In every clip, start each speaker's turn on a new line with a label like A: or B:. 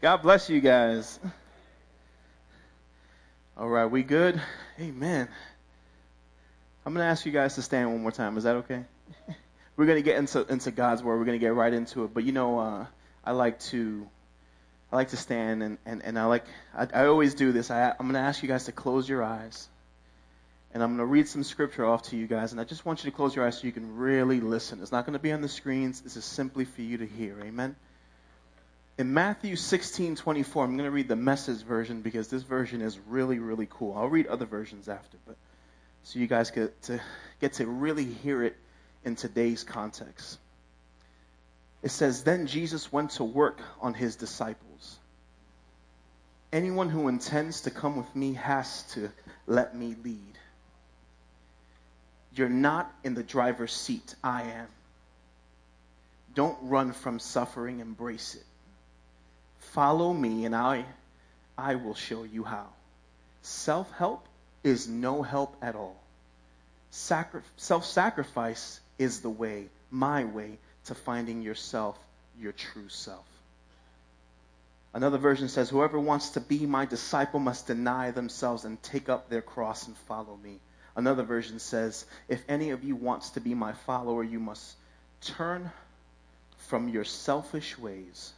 A: God bless you guys. All right, we good? Amen. I'm going to ask you guys to stand one more time. Is that okay? We're going to get into, into God's word. We're going to get right into it. But you know, uh, I like to I like to stand and, and, and I like I, I always do this. I, I'm going to ask you guys to close your eyes. And I'm going to read some scripture off to you guys. And I just want you to close your eyes so you can really listen. It's not going to be on the screens. This is simply for you to hear. Amen. In Matthew 16:24, I'm going to read the message version because this version is really, really cool. I'll read other versions after, but so you guys get to get to really hear it in today's context. It says, Then Jesus went to work on his disciples. Anyone who intends to come with me has to let me lead. You're not in the driver's seat, I am. Don't run from suffering, embrace it. Follow me, and I, I will show you how. Self help is no help at all. Sacri- Self sacrifice is the way, my way, to finding yourself, your true self. Another version says, Whoever wants to be my disciple must deny themselves and take up their cross and follow me. Another version says, If any of you wants to be my follower, you must turn from your selfish ways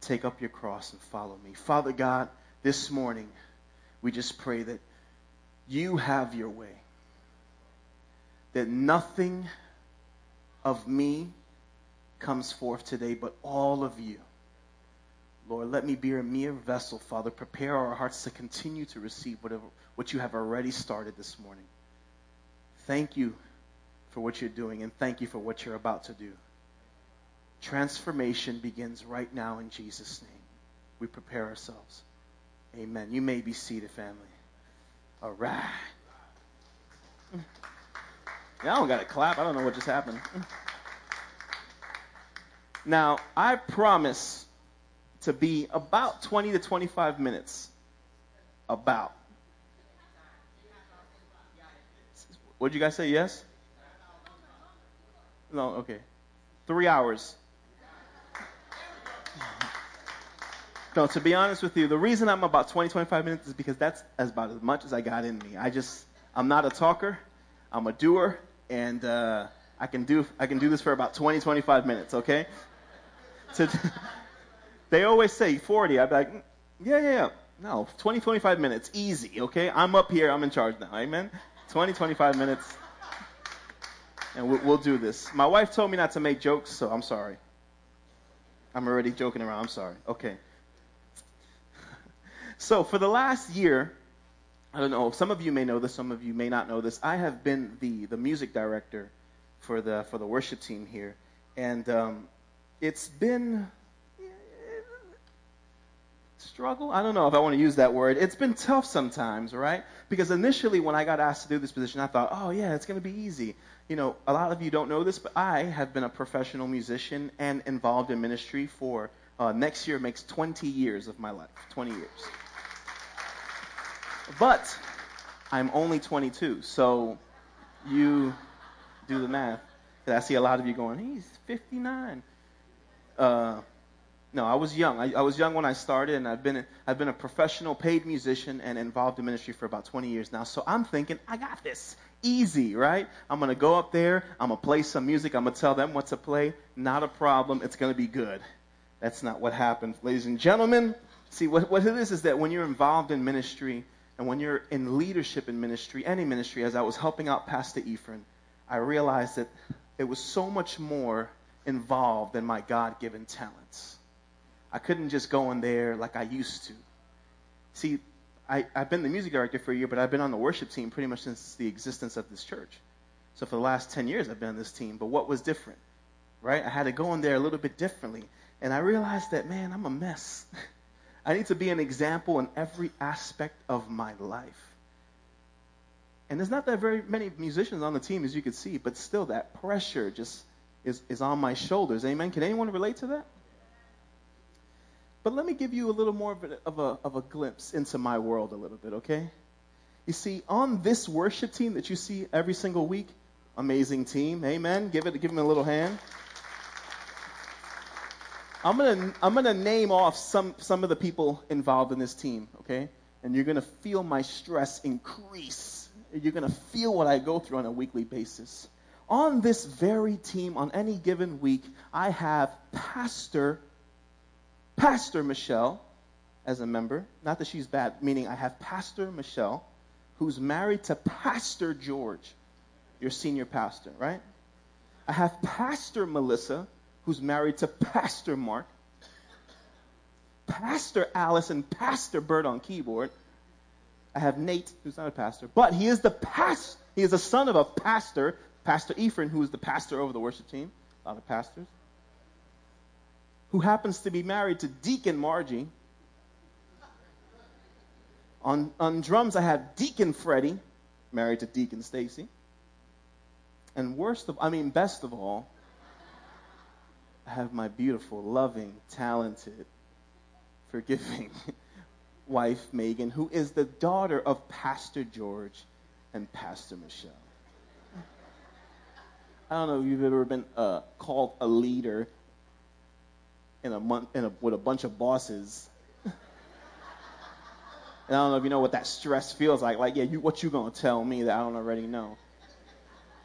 A: take up your cross and follow me. Father God, this morning, we just pray that you have your way. That nothing of me comes forth today, but all of you. Lord, let me be a mere vessel, Father. Prepare our hearts to continue to receive whatever, what you have already started this morning. Thank you for what you're doing, and thank you for what you're about to do. Transformation begins right now in Jesus' name. We prepare ourselves. Amen. You may be seated, family. All right. I don't got to clap. I don't know what just happened. Now, I promise to be about 20 to 25 minutes. About. What did you guys say? Yes? No, okay. Three hours. No, to be honest with you, the reason I'm about 20, 25 minutes is because that's about as much as I got in me. I just, I'm not a talker, I'm a doer, and uh, I can do, I can do this for about 20, 25 minutes. Okay. So, they always say 40. I'd be like, yeah, yeah, yeah. No, 20, 25 minutes, easy. Okay. I'm up here. I'm in charge now. Amen. 20, 25 minutes, and we'll, we'll do this. My wife told me not to make jokes, so I'm sorry. I'm already joking around. I'm sorry. Okay. So for the last year, I don't know, some of you may know this, some of you may not know this. I have been the, the music director for the, for the worship team here. And um, it's been struggle. I don't know if I want to use that word. It's been tough sometimes, right? Because initially, when I got asked to do this position, I thought, oh, yeah, it's going to be easy. You know, a lot of you don't know this, but I have been a professional musician and involved in ministry for uh, next year makes 20 years of my life. 20 years. But I'm only 22, so you do the math. I see a lot of you going, he's 59. Uh, no, I was young. I, I, was young when I started, and I've been I've been a professional paid musician and involved in ministry for about 20 years now. So I'm thinking, I got this easy, right? I'm gonna go up there. I'm gonna play some music. I'm gonna tell them what to play. Not a problem. It's gonna be good. That's not what happened, ladies and gentlemen. See, what what it is is that when you're involved in ministry and when you're in leadership in ministry, any ministry, as I was helping out Pastor Ephraim, I realized that it was so much more involved than my God given talents. I couldn't just go in there like I used to. See, I, have been the music director for a year, but I've been on the worship team pretty much since the existence of this church. So for the last 10 years, I've been on this team. But what was different? Right? I had to go in there a little bit differently. And I realized that, man, I'm a mess. I need to be an example in every aspect of my life. And there's not that very many musicians on the team, as you can see, but still that pressure just is, is on my shoulders. Amen. Can anyone relate to that? But let me give you a little more of a, of a, of a glimpse into my world a little bit, okay? You see, on this worship team that you see every single week, amazing team. Amen. Give it, give them a little hand. I'm gonna I'm gonna name off some some of the people involved in this team, okay? And you're gonna feel my stress increase. You're gonna feel what I go through on a weekly basis. On this very team, on any given week, I have Pastor Pastor Michelle as a member. Not that she's bad, meaning I have Pastor Michelle, who's married to Pastor George, your senior pastor, right? I have Pastor Melissa, who's married to Pastor Mark, Pastor and Pastor Bert on keyboard. I have Nate, who's not a pastor, but he is the past. He is the son of a pastor, Pastor Ephraim, who is the pastor over the worship team. A lot of pastors. Who happens to be married to Deacon Margie. On, on drums, I have Deacon Freddie, married to Deacon Stacy. And worst of, I mean, best of all, I have my beautiful, loving, talented, forgiving wife, Megan, who is the daughter of Pastor George and Pastor Michelle. I don't know if you've ever been uh, called a leader in a month in a, with a bunch of bosses. and I don't know if you know what that stress feels like. Like, yeah, you, what you gonna tell me that I don't already know?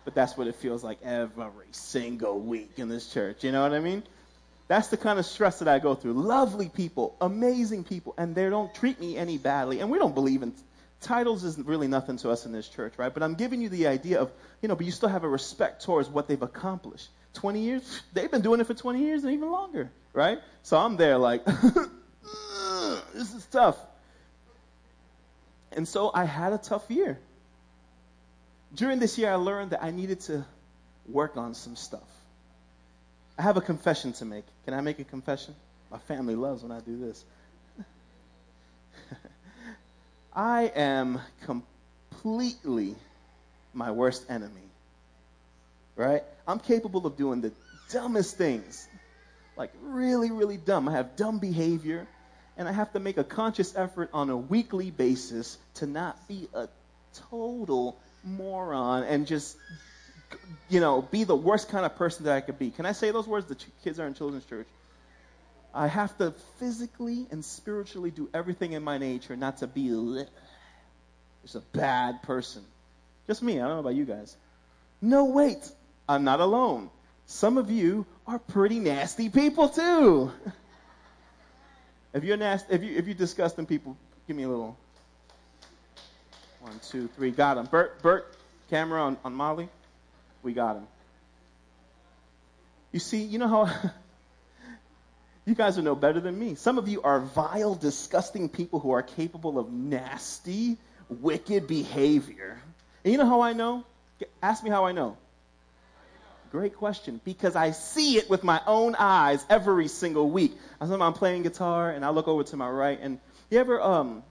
A: But that's what it feels like every single week in this church. You know what I mean? That's the kind of stress that I go through. Lovely people, amazing people, and they don't treat me any badly. And we don't believe in titles isn't really nothing to us in this church, right? But I'm giving you the idea of, you know, but you still have a respect towards what they've accomplished. 20 years? They've been doing it for 20 years and even longer, right? So I'm there like, this is tough. And so I had a tough year during this year, I learned that I needed to work on some stuff. I have a confession to make. Can I make a confession? My family loves when I do this. I am completely my worst enemy. Right? I'm capable of doing the dumbest things. Like, really, really dumb. I have dumb behavior, and I have to make a conscious effort on a weekly basis to not be a total moron and just, you know, be the worst kind of person that I could be. Can I say those words? The kids are in children's church. I have to physically and spiritually do everything in my nature not to be just a bad person. Just me. I don't know about you guys. No, wait. I'm not alone. Some of you are pretty nasty people too. if you're nasty, if you if you disgusting people, give me a little one, two, three. Got him. Bert, Bert, camera on, on Molly. We got him. You see, you know how you guys are no better than me. Some of you are vile, disgusting people who are capable of nasty, wicked behavior. And you know how I know? Ask me how I know. Great question. Because I see it with my own eyes every single week. I'm playing guitar and I look over to my right and you ever um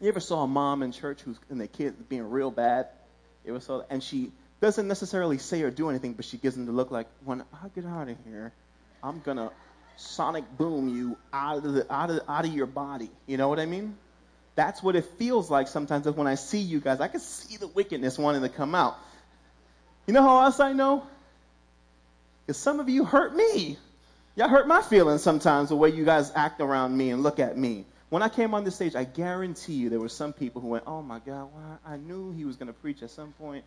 A: you ever saw a mom in church who's and the kid being real bad? You ever saw? And she doesn't necessarily say or do anything, but she gives them the look like, when I get out of here, I'm gonna sonic boom you out of the out of out of your body. You know what I mean? That's what it feels like sometimes when I see you guys. I can see the wickedness wanting to come out. You know how else I know? Because some of you hurt me. Y'all hurt my feelings sometimes the way you guys act around me and look at me. When I came on this stage, I guarantee you there were some people who went, oh my God, well, I knew he was going to preach at some point.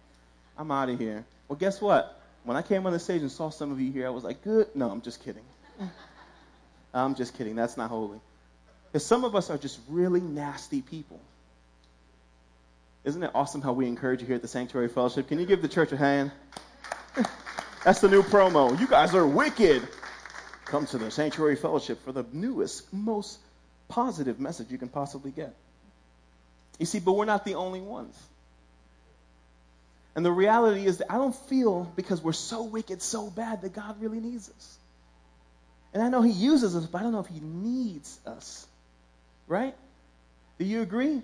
A: I'm out of here. Well, guess what? When I came on the stage and saw some of you here, I was like, good. No, I'm just kidding. I'm just kidding. That's not holy. Because some of us are just really nasty people. Isn't it awesome how we encourage you here at the Sanctuary Fellowship? Can you give the church a hand? That's the new promo. You guys are wicked. Come to the Sanctuary Fellowship for the newest, most positive message you can possibly get. You see, but we're not the only ones. And the reality is that I don't feel because we're so wicked, so bad, that God really needs us. And I know He uses us, but I don't know if He needs us. Right? Do you agree?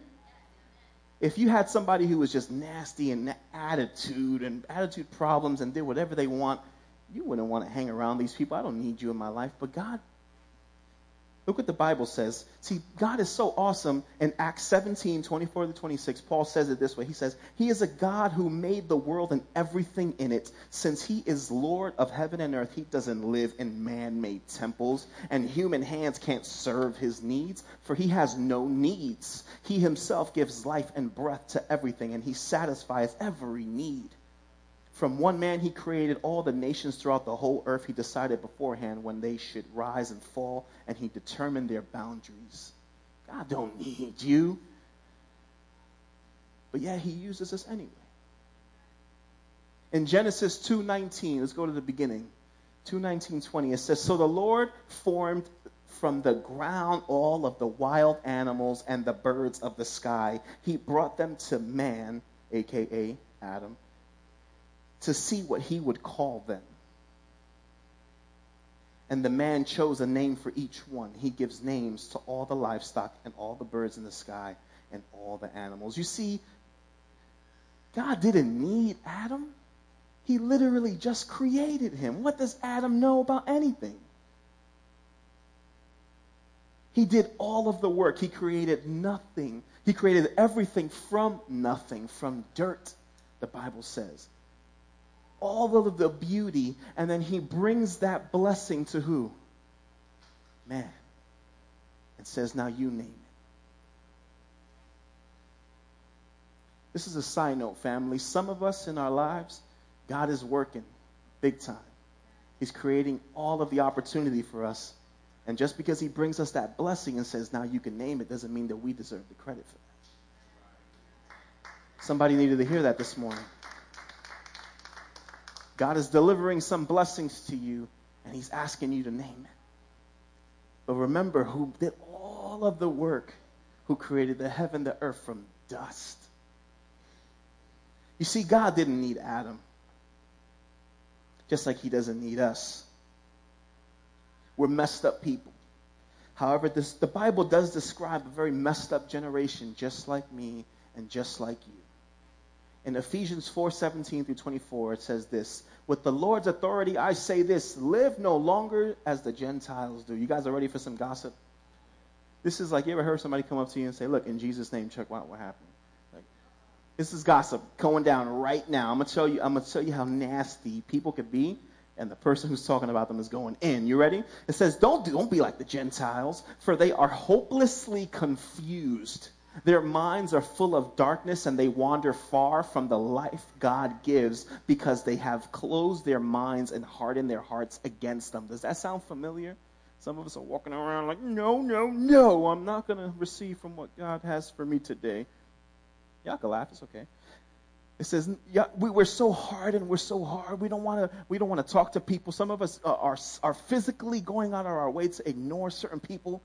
A: If you had somebody who was just nasty and attitude and attitude problems and did whatever they want, you wouldn't want to hang around these people. I don't need you in my life. But God Look what the Bible says. See, God is so awesome. In Acts 17, 24 to 26, Paul says it this way. He says, He is a God who made the world and everything in it. Since He is Lord of heaven and earth, He doesn't live in man made temples, and human hands can't serve His needs, for He has no needs. He Himself gives life and breath to everything, and He satisfies every need. From one man he created all the nations throughout the whole earth. He decided beforehand when they should rise and fall, and he determined their boundaries. God don't need you. But yeah, he uses us anyway. In Genesis 2:19, let's go to the beginning. 2:19:20 it says, "So the Lord formed from the ground all of the wild animals and the birds of the sky. He brought them to man, aka Adam, to see what he would call them. And the man chose a name for each one. He gives names to all the livestock and all the birds in the sky and all the animals. You see, God didn't need Adam. He literally just created him. What does Adam know about anything? He did all of the work. He created nothing. He created everything from nothing, from dirt, the Bible says all of the beauty, and then he brings that blessing to who? Man. And says, Now you name it. This is a side note, family. Some of us in our lives, God is working big time. He's creating all of the opportunity for us. And just because he brings us that blessing and says, now you can name it, doesn't mean that we deserve the credit for that. Somebody needed to hear that this morning. God is delivering some blessings to you, and He's asking you to name it. But remember who did all of the work, who created the heaven, the earth from dust. You see, God didn't need Adam, just like He doesn't need us. We're messed up people. However, this, the Bible does describe a very messed up generation, just like me and just like you in Ephesians 4:17 through 24 it says this, with the Lord's authority I say this, live no longer as the Gentiles do. You guys are ready for some gossip? This is like you ever heard somebody come up to you and say, "Look, in Jesus name, check out what happened." Like, this is gossip going down right now. I'm gonna tell you. I'm gonna tell you how nasty people could be, and the person who's talking about them is going in. You ready? It says, "Don't do, don't be like the Gentiles, for they are hopelessly confused." Their minds are full of darkness and they wander far from the life God gives because they have closed their minds and hardened their hearts against them. Does that sound familiar? Some of us are walking around like, no, no, no, I'm not going to receive from what God has for me today. Y'all can laugh, it's okay. It says, yeah, we, we're so hard and we're so hard. We don't want to. We don't want to talk to people. Some of us are, are are physically going out of our way to ignore certain people,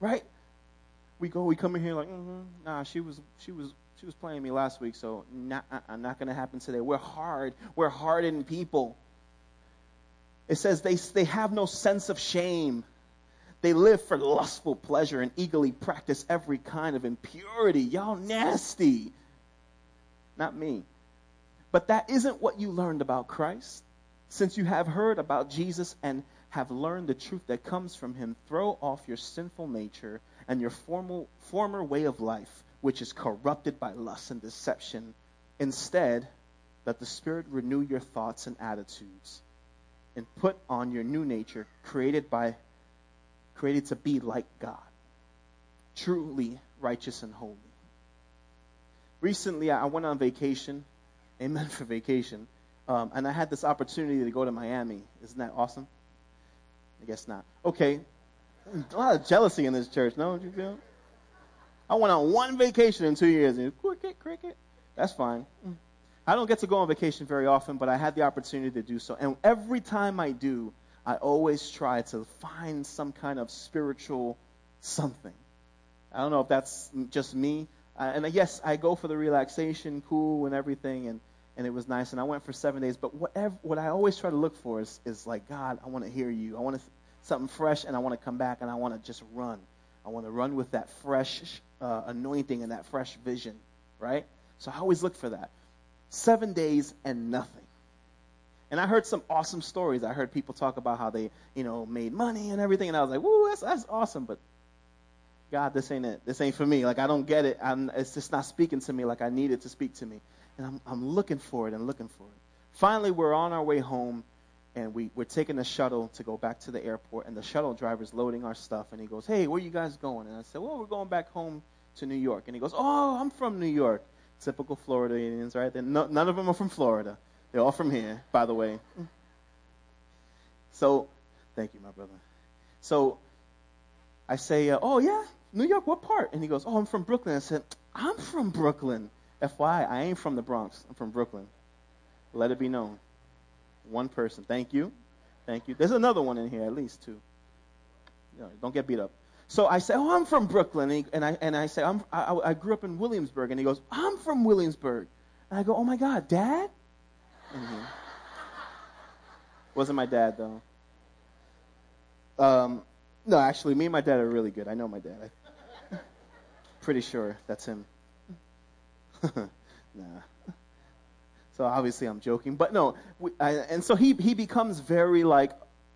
A: right? We go, we come in here like, mm-hmm, nah, she was, she was, she was playing me last week, so not, uh, not going to happen today. We're hard. We're hardened people. It says they, they have no sense of shame. They live for lustful pleasure and eagerly practice every kind of impurity. Y'all nasty. Not me. But that isn't what you learned about Christ. Since you have heard about Jesus and have learned the truth that comes from him, throw off your sinful nature and your formal, former way of life, which is corrupted by lust and deception. Instead, let the Spirit renew your thoughts and attitudes, and put on your new nature, created by created to be like God, truly righteous and holy. Recently, I went on vacation. Amen for vacation. Um, and I had this opportunity to go to Miami. Isn't that awesome? I guess not. Okay, a lot of jealousy in this church, no? Don't you feel? I went on one vacation in two years, and cricket, cricket. That's fine. I don't get to go on vacation very often, but I had the opportunity to do so. And every time I do, I always try to find some kind of spiritual something. I don't know if that's just me. Uh, and yes, I go for the relaxation, cool, and everything, and, and it was nice. And I went for seven days. But whatever, what I always try to look for is, is like, God, I want to hear you. I want to something fresh, and I want to come back and I want to just run. I want to run with that fresh uh, anointing and that fresh vision, right? So I always look for that. Seven days and nothing. And I heard some awesome stories. I heard people talk about how they, you know, made money and everything. And I was like, woo, that's, that's awesome. But God, this ain't it. This ain't for me. Like, I don't get it. I'm, it's just not speaking to me like I need it to speak to me. And I'm, I'm looking for it and looking for it. Finally, we're on our way home, and we, we're taking a shuttle to go back to the airport. And the shuttle driver's loading our stuff. And he goes, hey, where you guys going? And I said, well, we're going back home to New York. And he goes, oh, I'm from New York. Typical Floridians, right? No, none of them are from Florida. They're all from here, by the way. So, thank you, my brother. So, I say, uh, oh, yeah, New York, what part? And he goes, oh, I'm from Brooklyn. I said, I'm from Brooklyn. FYI, I ain't from the Bronx. I'm from Brooklyn. Let it be known. One person. Thank you. Thank you. There's another one in here, at least two. No, don't get beat up. So I say, oh, I'm from Brooklyn. And, he, and I, and I say, I'm, I, I grew up in Williamsburg. And he goes, I'm from Williamsburg. And I go, oh, my God, Dad? Mm-hmm. Wasn't my dad though. Um, no, actually, me and my dad are really good. I know my dad. I'm pretty sure that's him. nah. So obviously I'm joking, but no. We, I, and so he he becomes very like,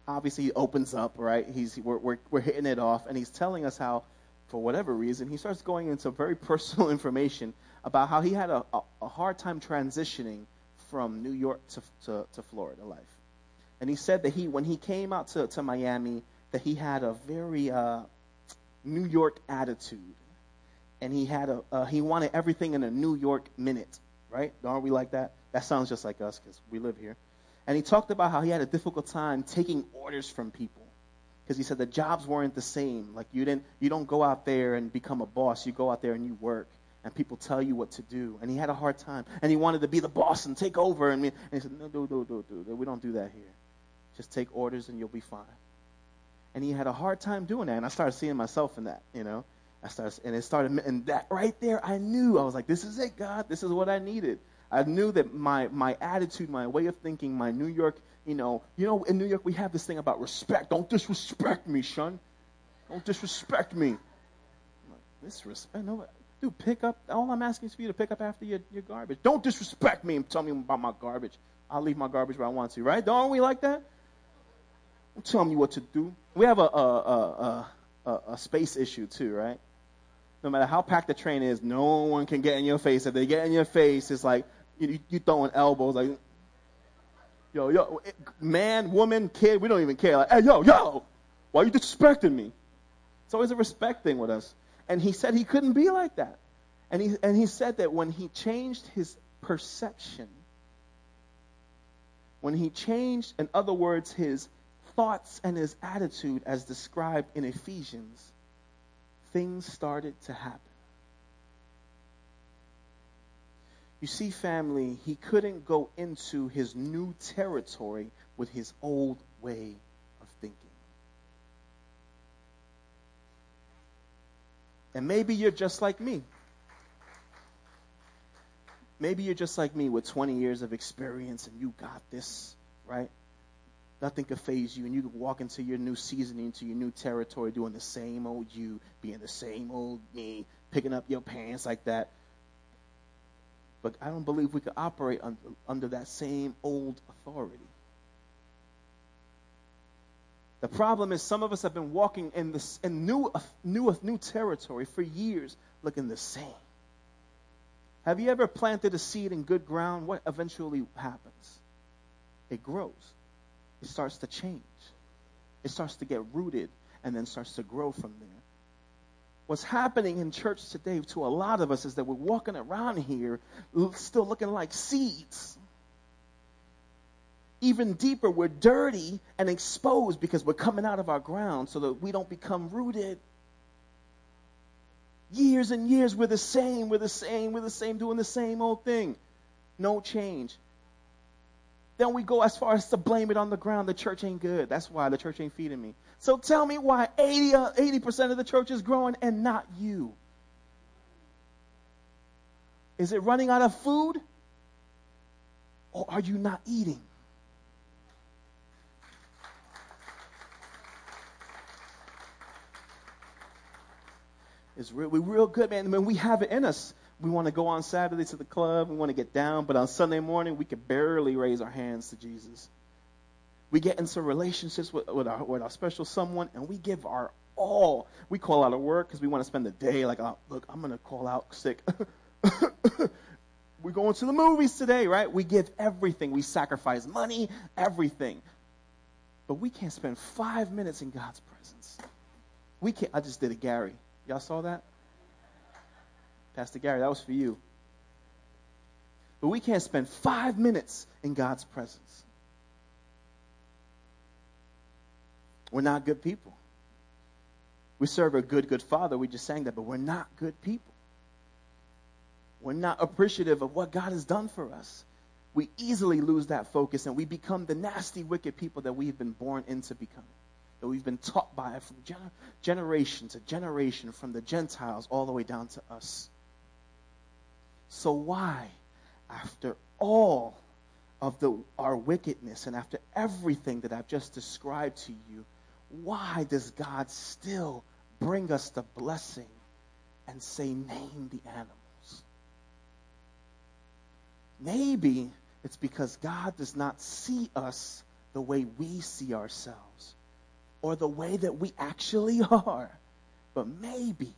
A: obviously he opens up, right? He's we're, we're we're hitting it off, and he's telling us how, for whatever reason, he starts going into very personal information about how he had a, a, a hard time transitioning from New York to, to, to Florida life. And he said that he, when he came out to, to Miami, that he had a very uh, New York attitude. And he had a, uh, he wanted everything in a New York minute, right? Aren't we like that? That sounds just like us because we live here. And he talked about how he had a difficult time taking orders from people because he said the jobs weren't the same. Like you didn't, you don't go out there and become a boss. You go out there and you work and people tell you what to do. And he had a hard time. And he wanted to be the boss and take over. And, and he said, no, no, no, no, no, We don't do that here. Just take orders and you'll be fine. And he had a hard time doing that. And I started seeing myself in that, you know. I started, and it started, and that right there, I knew. I was like, this is it, God. This is what I needed. I knew that my, my attitude, my way of thinking, my New York, you know, you know, in New York we have this thing about respect. Don't disrespect me, son. Don't disrespect me. Like, disrespect? No, Dude, pick up. All I'm asking is for you to pick up after your, your garbage. Don't disrespect me and tell me about my garbage. I'll leave my garbage where I want to, right? Don't we like that? Don't tell me what to do. We have a, a, a, a, a space issue too, right? No matter how packed the train is, no one can get in your face. If they get in your face, it's like you, you throwing elbows, like yo, yo, man, woman, kid, we don't even care. Like, hey, yo, yo, why are you disrespecting me? It's always a respect thing with us. And he said he couldn't be like that. And he, and he said that when he changed his perception, when he changed, in other words, his thoughts and his attitude as described in Ephesians, things started to happen. You see, family, he couldn't go into his new territory with his old way of thinking. And maybe you're just like me. Maybe you're just like me with 20 years of experience and you got this, right? Nothing could faze you, and you can walk into your new season, into your new territory, doing the same old you, being the same old me, picking up your pants like that. But I don't believe we could operate under, under that same old authority. The problem is some of us have been walking in this in new, new, new territory for years looking the same. Have you ever planted a seed in good ground? What eventually happens? It grows. It starts to change. It starts to get rooted and then starts to grow from there. What's happening in church today to a lot of us is that we're walking around here still looking like seeds even deeper, we're dirty and exposed because we're coming out of our ground so that we don't become rooted. Years and years, we're the same, we're the same, we're the same, doing the same old thing. No change. Then we go as far as to blame it on the ground. The church ain't good. That's why the church ain't feeding me. So tell me why 80, uh, 80% of the church is growing and not you. Is it running out of food? Or are you not eating? It's real, we're real good, man. When we have it in us, we want to go on Saturday to the club, we want to get down, but on Sunday morning, we can barely raise our hands to Jesus. We get into relationships with, with, our, with our special someone, and we give our all. We call out of work because we want to spend the day like, oh, look, I'm going to call out sick. We're going to the movies today, right? We give everything. We sacrifice money, everything. But we can't spend five minutes in God's presence. We can't. I just did a Gary. Y'all saw that? Pastor Gary, that was for you. But we can't spend five minutes in God's presence. We're not good people. We serve a good, good Father. We just sang that, but we're not good people. We're not appreciative of what God has done for us. We easily lose that focus and we become the nasty, wicked people that we've been born into becoming. That we've been taught by from gener- generation to generation, from the Gentiles all the way down to us. So why, after all of the, our wickedness and after everything that I've just described to you, why does God still bring us the blessing and say, name the animals? Maybe it's because God does not see us the way we see ourselves or the way that we actually are. But maybe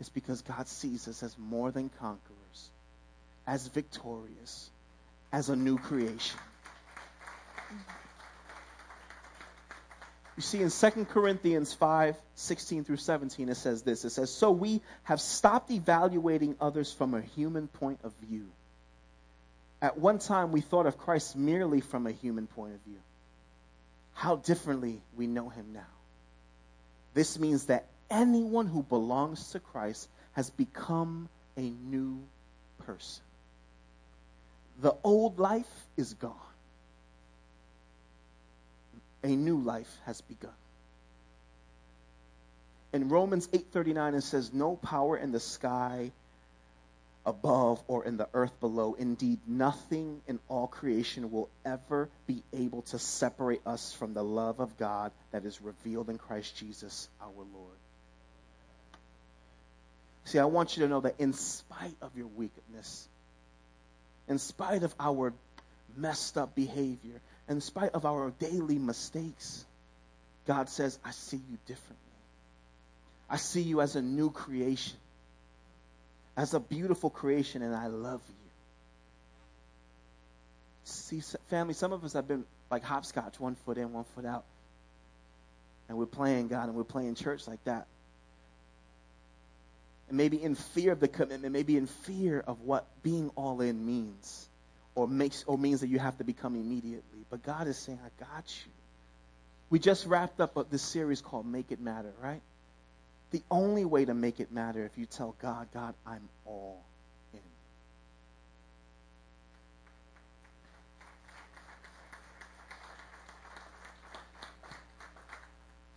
A: it's because God sees us as more than conquerors as victorious, as a new creation. You see, in 2 Corinthians 5 16 through 17, it says this. It says, So we have stopped evaluating others from a human point of view. At one time, we thought of Christ merely from a human point of view. How differently we know him now. This means that anyone who belongs to Christ has become a new person. The old life is gone. A new life has begun. In Romans 8:39 it says no power in the sky above or in the earth below indeed nothing in all creation will ever be able to separate us from the love of God that is revealed in Christ Jesus our Lord. See, I want you to know that in spite of your weakness, in spite of our messed up behavior, in spite of our daily mistakes, God says, I see you differently. I see you as a new creation, as a beautiful creation, and I love you. See, family, some of us have been like hopscotch, one foot in, one foot out. And we're playing God and we're playing church like that. And maybe in fear of the commitment, maybe in fear of what being all in means or makes or means that you have to become immediately. But God is saying, I got you. We just wrapped up this series called Make It Matter, right? The only way to make it matter if you tell God, God, I'm all in.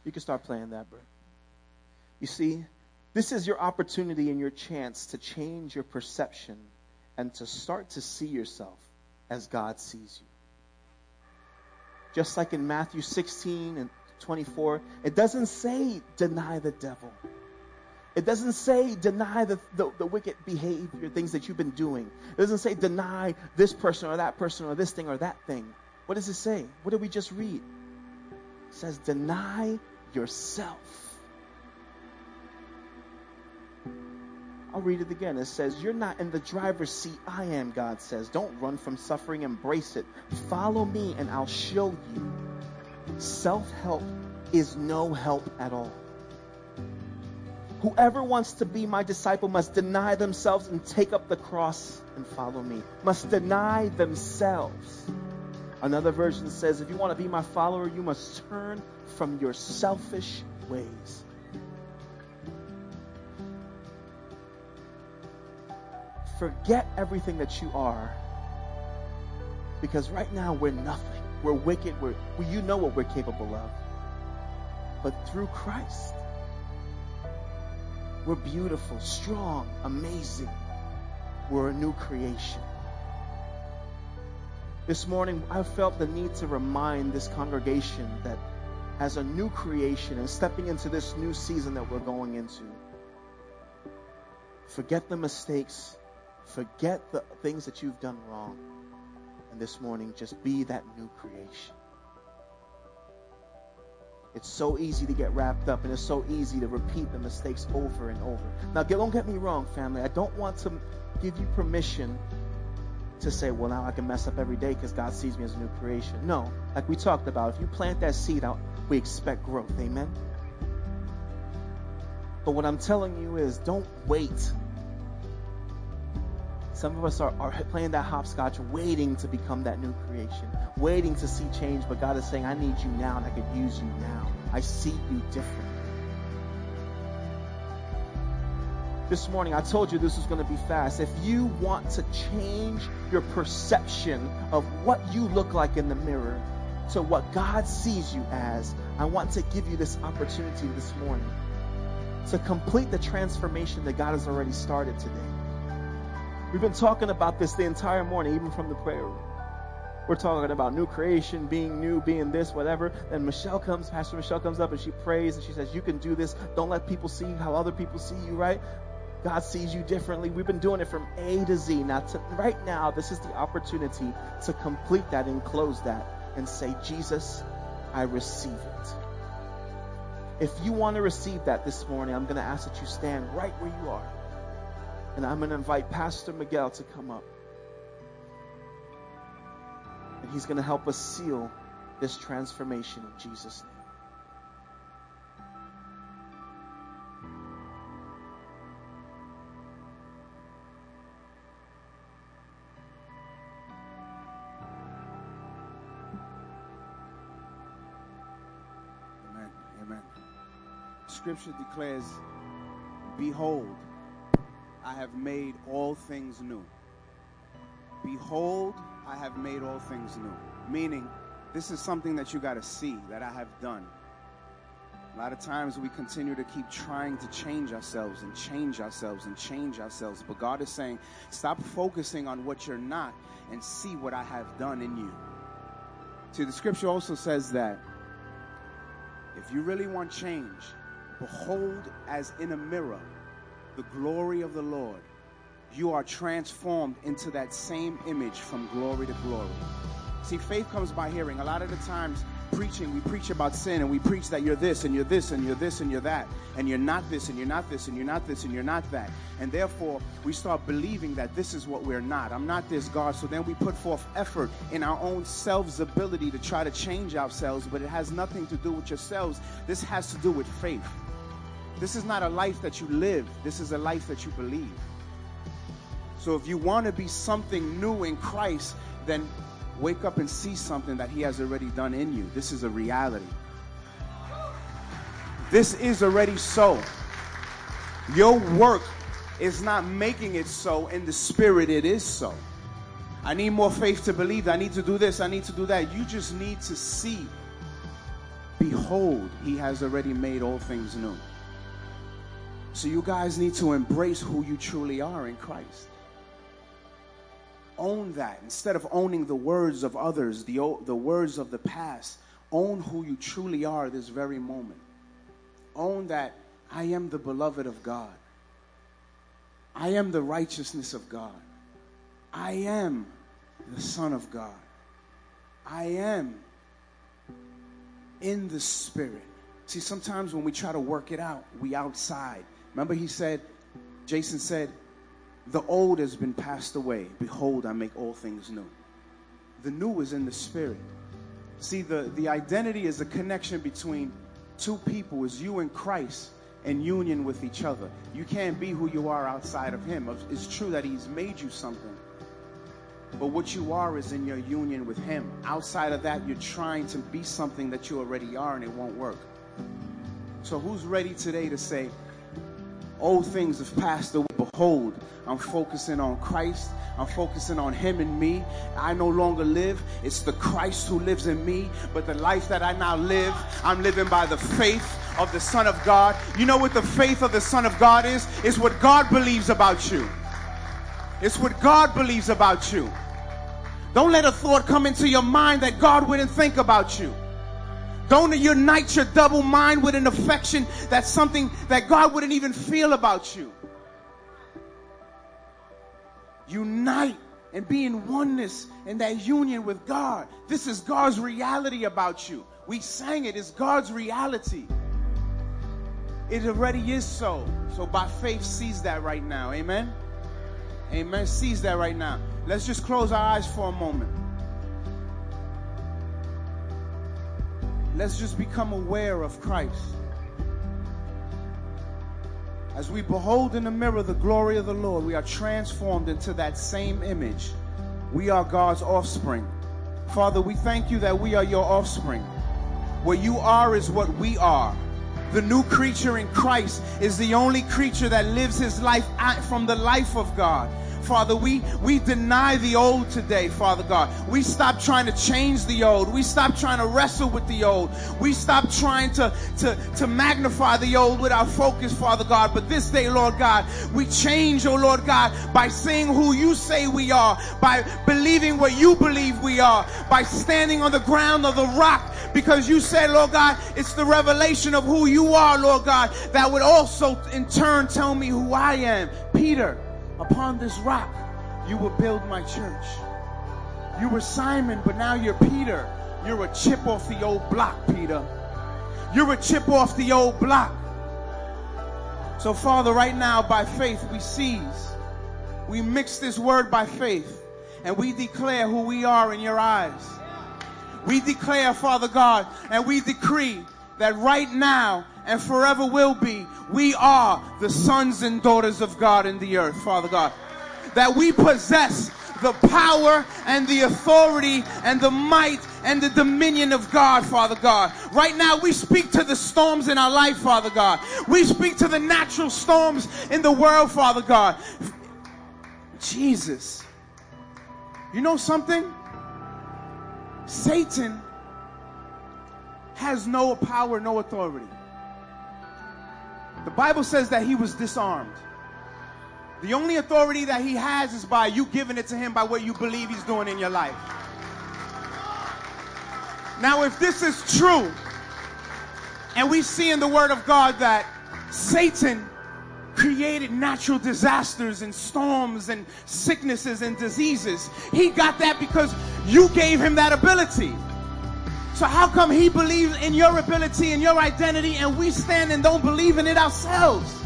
A: You can start playing that, bro. You see, this is your opportunity and your chance to change your perception and to start to see yourself as God sees you. Just like in Matthew 16 and 24, it doesn't say deny the devil. It doesn't say deny the, the, the, wicked behavior, things that you've been doing. It doesn't say deny this person or that person or this thing or that thing. What does it say? What did we just read? It says deny yourself. I'll read it again. It says, You're not in the driver's seat. I am, God says. Don't run from suffering, embrace it. Follow me, and I'll show you. Self help is no help at all. Whoever wants to be my disciple must deny themselves and take up the cross and follow me. Must deny themselves. Another version says, if you want to be my follower, you must turn from your selfish ways. Forget everything that you are. Because right now we're nothing. We're wicked. We're, well, you know what we're capable of. But through Christ, we're beautiful, strong, amazing. We're a new creation. This morning, I felt the need to remind this congregation that as a new creation and stepping into this new season that we're going into, forget the mistakes Forget the things that you've done wrong. And this morning, just be that new creation. It's so easy to get wrapped up and it's so easy to repeat the mistakes over and over. Now, don't get me wrong, family. I don't want to give you permission to say, well, now I can mess up every day because God sees me as a new creation. No, like we talked about, if you plant that seed out, we expect growth. Amen? But what I'm telling you is don't wait. Some of us are, are playing that hopscotch, waiting to become that new creation, waiting to see change. But God is saying, I need you now and I can use you now. I see you differently. this morning. I told you this was going to be fast. If you want to change your perception of what you look like in the mirror to what God sees you as, I want to give you this opportunity this morning to complete the transformation that God has already started today. We've been talking about this the entire morning, even from the prayer room. We're talking about new creation, being new, being this, whatever. Then Michelle comes, Pastor Michelle comes up and she prays and she says, You can do this. Don't let people see how other people see you, right? God sees you differently. We've been doing it from A to Z. Now, to, right now, this is the opportunity to complete that and close that and say, Jesus, I receive it. If you want to receive that this morning, I'm going to ask that you stand right where you are. And I'm going to invite Pastor Miguel to come up. And he's going to help us seal this transformation in Jesus' name. Amen. Amen.
B: Scripture declares, Behold, I have made all things new. Behold, I have made all things new. Meaning, this is something that you got to see that I have done. A lot of times we continue to keep trying to change ourselves and change ourselves and change ourselves. But God is saying, stop focusing on what you're not and see what I have done in you. See, the scripture also says that if you really want change, Behold, as in a mirror, the glory of the Lord. You are transformed into that same image from glory to glory. See, faith comes by hearing. A lot of the times, preaching, we preach about sin and we preach that you're this and you're this and you're this and you're that. And you're not this and you're not this and you're not this and you're not that. And therefore, we start believing that this is what we're not. I'm not this, God. So then we put forth effort in our own selves' ability to try to change ourselves, but it has nothing to do with yourselves. This has to do with faith. This is not a life that you live, this is a life that you believe. So if you want to be something new in Christ, then wake up and see something that He has already done in you. This is a reality. This is already so. Your work is not making it so. In the spirit, it is so. I need more faith to believe. I need to do this. I need to do that. You just need to see. Behold, He has already made all things new. So you guys need to embrace who you truly are in Christ. Own that. Instead of owning the words of others, the, the words of the past, own who you truly are this very moment. Own that I am the beloved of God. I am the righteousness of God. I am the Son of God. I am in the Spirit. See, sometimes when we try to work it out, we outside. Remember, he said, Jason said, The old has been passed away. Behold, I make all things new. The new is in the spirit. See, the, the identity is a connection between two people, is you and Christ in union with each other. You can't be who you are outside of Him. It's true that He's made you something, but what you are is in your union with Him. Outside of that, you're trying to be something that you already are, and it won't work. So, who's ready today to say, Old things have passed away. Behold, I'm focusing on Christ. I'm focusing on Him and me. I no longer live. It's the Christ who lives in me. But the life that I now live, I'm living by the faith of the Son of God. You know what the faith of the Son of God is? It's what God believes about you. It's what God believes about you. Don't let a thought come into your mind that God wouldn't think about you. Don't unite your double mind with an affection that's something that God wouldn't even feel about you. unite and be in oneness in that union with God. This is God's reality about you. We sang it, it's God's reality. It already is so. So by faith, seize that right now. Amen. Amen. Seize that right now. Let's just close our eyes for a moment. Let's just become aware of Christ. As we behold in the mirror the glory of the Lord, we are transformed into that same image. We are God's offspring. Father, we thank you that we are your offspring. What you are is what we are. The new creature in Christ is the only creature that lives his life from the life of God. Father, we, we deny the old today, Father God. We stop trying to change the old. We stop trying to wrestle with the old. We stop trying to, to, to magnify the old with our focus, Father God. But this day, Lord God, we change, oh Lord God, by saying who you say we are, by believing what you believe we are, by standing on the ground of the rock, because you said, Lord God, it's the revelation of who you are, Lord God, that would also in turn tell me who I am. Peter, Upon this rock, you will build my church. You were Simon, but now you're Peter. You're a chip off the old block, Peter. You're a chip off the old block. So, Father, right now, by faith, we seize. We mix this word by faith, and we declare who we are in your eyes. We declare, Father God, and we decree that right now and forever will be, we are the sons and daughters of God in the earth, Father God. That we possess the power and the authority and the might and the dominion of God, Father God. Right now, we speak to the storms in our life, Father God. We speak to the natural storms in the world, Father God. Jesus. You know something? Satan has no power, no authority. The Bible says that he was disarmed. The only authority that he has is by you giving it to him by what you believe he's doing in your life. Now, if this is true, and we see in the Word of God that Satan created natural disasters and storms and sicknesses and diseases, he got that because you gave him that ability. So how come he believes in your ability and your identity and we stand and don't believe in it ourselves?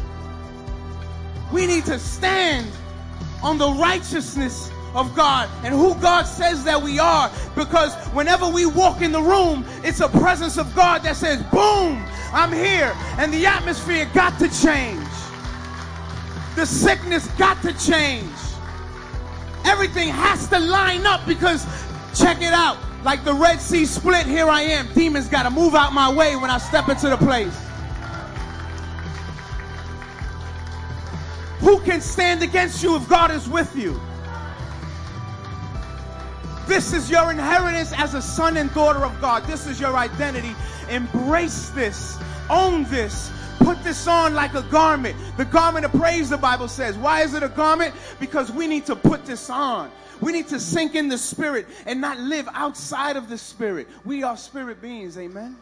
B: We need to stand on the righteousness of God and who God says that we are because whenever we walk in the room, it's a presence of God that says, boom, I'm here. And the atmosphere got to change. The sickness got to change. Everything has to line up because check it out. Like the Red Sea split, here I am. Demons got to move out my way when I step into the place. Who can stand against you if God is with you? This is your inheritance as a son and daughter of God. This is your identity. Embrace this. Own this. Put this on like a garment. The garment of praise, the Bible says. Why is it a garment? Because we need to put this on. We need to sink in the spirit and not live outside of the spirit. We are spirit beings, amen.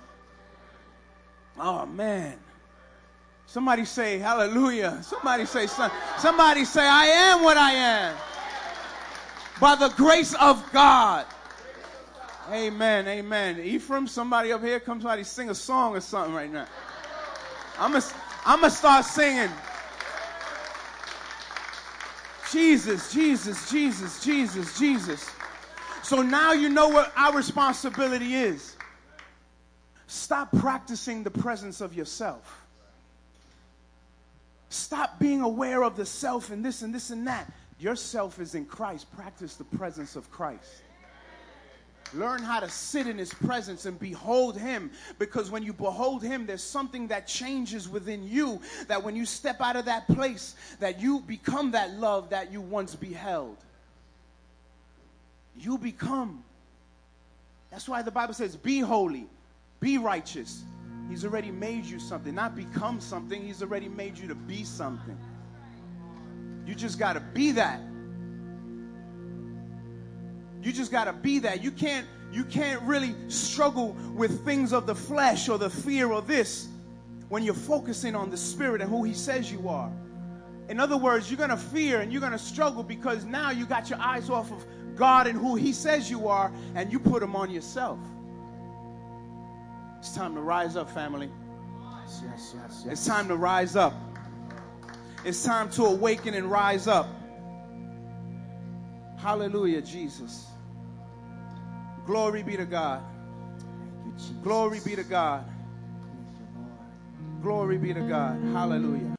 B: Oh man. Somebody say hallelujah. Somebody say somebody say I am what I am. By the grace of God. Amen. Amen. Ephraim, somebody up here, come somebody sing a song or something right now. I'm gonna I'm gonna start singing. Jesus, Jesus, Jesus, Jesus, Jesus. So now you know what our responsibility is. Stop practicing the presence of yourself. Stop being aware of the self and this and this and that. Yourself is in Christ. Practice the presence of Christ. Learn how to sit in his presence and behold him because when you behold him there's something that changes within you that when you step out of that place that you become that love that you once beheld. You become. That's why the Bible says be holy, be righteous. He's already made you something, not become something. He's already made you to be something. You just got to be that. You just got to be that. You can't you can't really struggle with things of the flesh or the fear or this when you're focusing on the spirit and who he says you are. In other words, you're going to fear and you're going to struggle because now you got your eyes off of God and who He says you are, and you put them on yourself. It's time to rise up, family.
A: Yes, yes, yes,
B: It's time to rise up. It's time to awaken and rise up. Hallelujah, Jesus. Glory be to God.
A: Thank you, Jesus.
B: Glory be to God.
A: Thank you, Lord.
B: Glory be to God. Hallelujah.